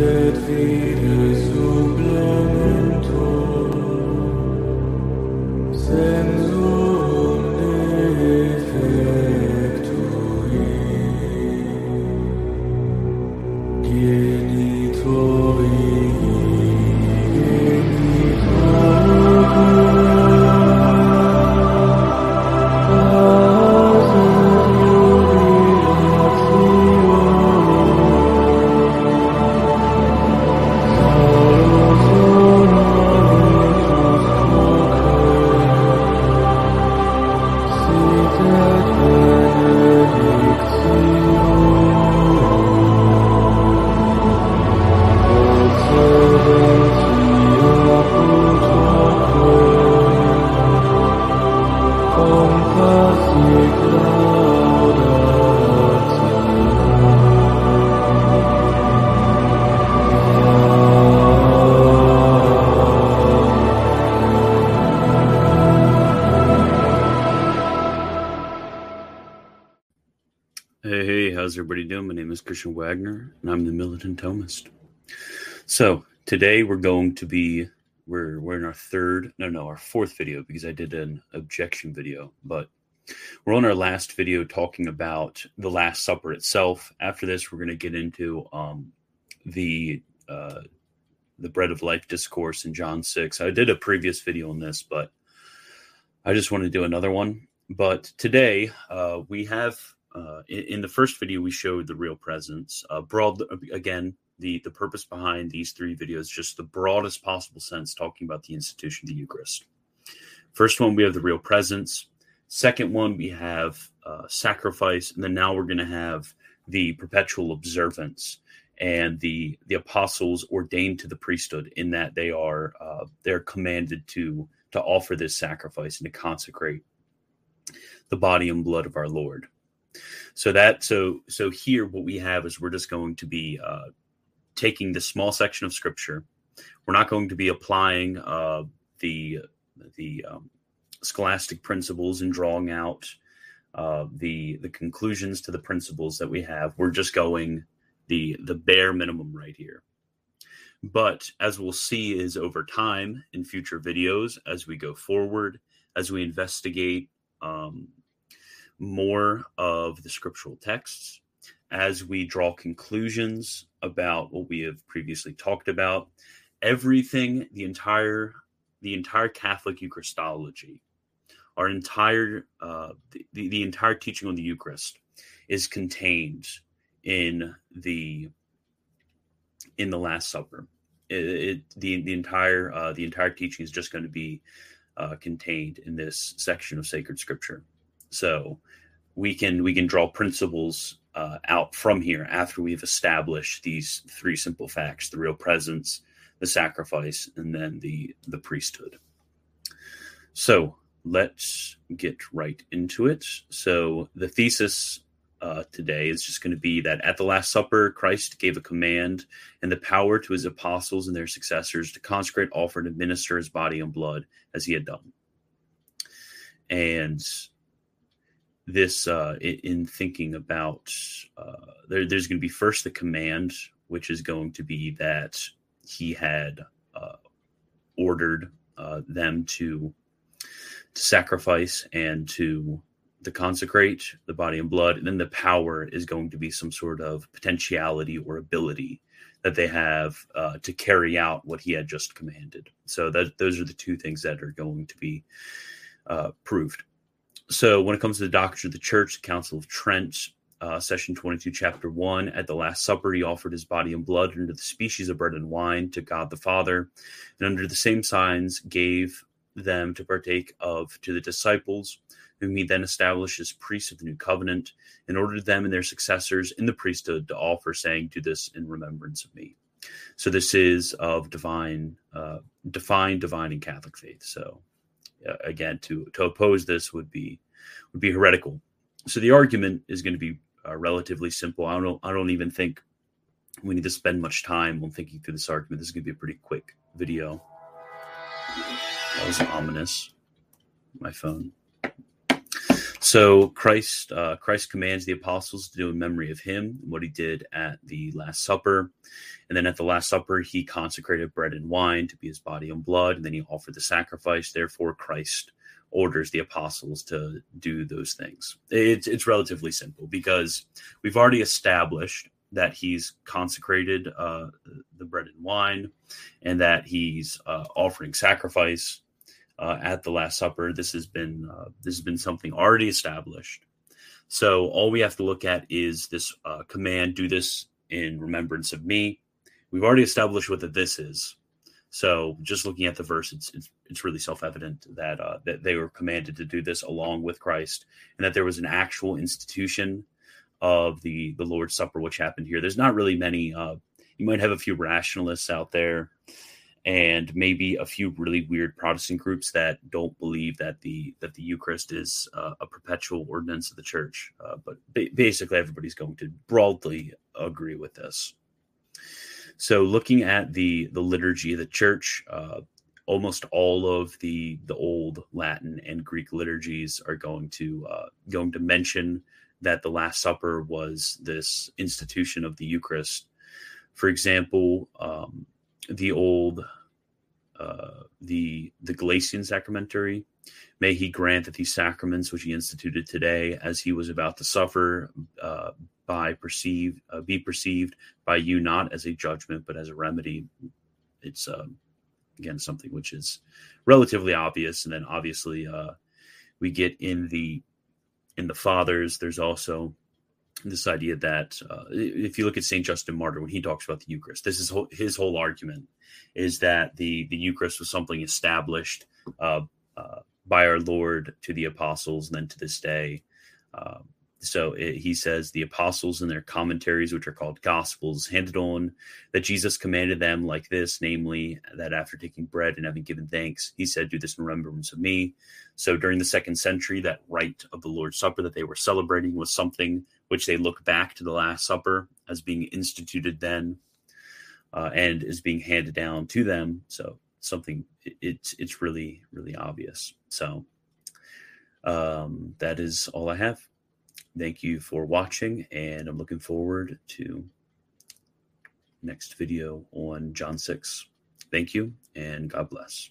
et how's everybody doing? My name is Christian Wagner, and I'm the Militant Thomist. So today we're going to be we're we're in our third no no our fourth video because I did an objection video, but we're on our last video talking about the Last Supper itself. After this, we're going to get into um, the uh, the bread of life discourse in John six. I did a previous video on this, but I just want to do another one. But today uh, we have uh, in, in the first video we showed the real presence. Uh, broad again, the the purpose behind these three videos just the broadest possible sense, talking about the institution of the Eucharist. First one we have the real presence. Second one we have uh, sacrifice, and then now we're going to have the perpetual observance and the the apostles ordained to the priesthood in that they are uh, they're commanded to to offer this sacrifice and to consecrate the body and blood of our Lord. So that so so here what we have is we're just going to be uh, taking this small section of scripture. We're not going to be applying uh, the the um, scholastic principles and drawing out uh, the the conclusions to the principles that we have. We're just going the the bare minimum right here. But as we'll see is over time in future videos, as we go forward, as we investigate um, more of the scriptural texts, as we draw conclusions about what we have previously talked about, everything, the entire the entire Catholic Eucharistology, our entire uh, the, the entire teaching on the Eucharist is contained in the in the Last Supper. It, it, the the entire uh, the entire teaching is just going to be uh, contained in this section of sacred Scripture. So we can we can draw principles uh, out from here after we've established these three simple facts: the real presence, the sacrifice, and then the the priesthood. So let's get right into it. So the thesis uh, today is just going to be that at the Last Supper, Christ gave a command and the power to his apostles and their successors to consecrate, offer, and administer his body and blood as he had done. And this, uh, in thinking about, uh, there, there's going to be first the command, which is going to be that he had uh, ordered uh, them to to sacrifice and to to consecrate the body and blood and then the power is going to be some sort of potentiality or ability that they have uh, to carry out what he had just commanded. So that those are the two things that are going to be uh, proved. So when it comes to the doctrine of the church the council of trent uh, session 22 chapter 1 at the last supper he offered his body and blood under the species of bread and wine to god the father and under the same signs gave them to partake of to the disciples whom he then established as priests of the new covenant, and ordered them and their successors in the priesthood to offer, saying, Do this in remembrance of me. So this is of divine, uh, divine and Catholic faith. So uh, again, to to oppose this would be would be heretical. So the argument is going to be uh, relatively simple. I don't I don't even think we need to spend much time on thinking through this argument. This is going to be a pretty quick video. That was ominous. My phone. So Christ, uh, Christ commands the apostles to do in memory of him what he did at the Last Supper, And then at the Last Supper, he consecrated bread and wine to be his body and blood, and then he offered the sacrifice. Therefore, Christ orders the apostles to do those things. It's it's relatively simple because we've already established that he's consecrated uh, the bread and wine, and that he's uh, offering sacrifice uh, at the Last Supper. This has been uh, this has been something already established. So all we have to look at is this uh, command: "Do this in remembrance of me." We've already established what the this is. So just looking at the verse, it's it's, it's really self evident that uh, that they were commanded to do this along with Christ, and that there was an actual institution of the the Lord's Supper, which happened here. There's not really many. Uh, you might have a few rationalists out there, and maybe a few really weird Protestant groups that don't believe that the that the Eucharist is uh, a perpetual ordinance of the Church. Uh, but ba- basically, everybody's going to broadly agree with this. So, looking at the the liturgy of the Church, uh, almost all of the the old Latin and Greek liturgies are going to uh, going to mention that the Last Supper was this institution of the Eucharist. For example, um, the old uh, the the Gelasian sacramentary. May he grant that these sacraments which he instituted today, as he was about to suffer, uh, by perceived uh, be perceived by you not as a judgment but as a remedy. It's um, again something which is relatively obvious, and then obviously uh, we get in the in the fathers. There's also this idea that uh, if you look at Saint Justin Martyr when he talks about the Eucharist, this is his whole argument is that the the Eucharist was something established uh, uh, by our Lord to the apostles and then to this day. Um, so it, he says the apostles in their commentaries, which are called Gospels, handed on that Jesus commanded them like this, namely that after taking bread and having given thanks, he said, "Do this in remembrance of me." So during the second century, that rite of the Lord's Supper that they were celebrating was something which they look back to the Last Supper as being instituted then, uh, and is being handed down to them. So something it, it's it's really really obvious. So um, that is all I have Thank you for watching, and I'm looking forward to next video on John 6. Thank you, and God bless.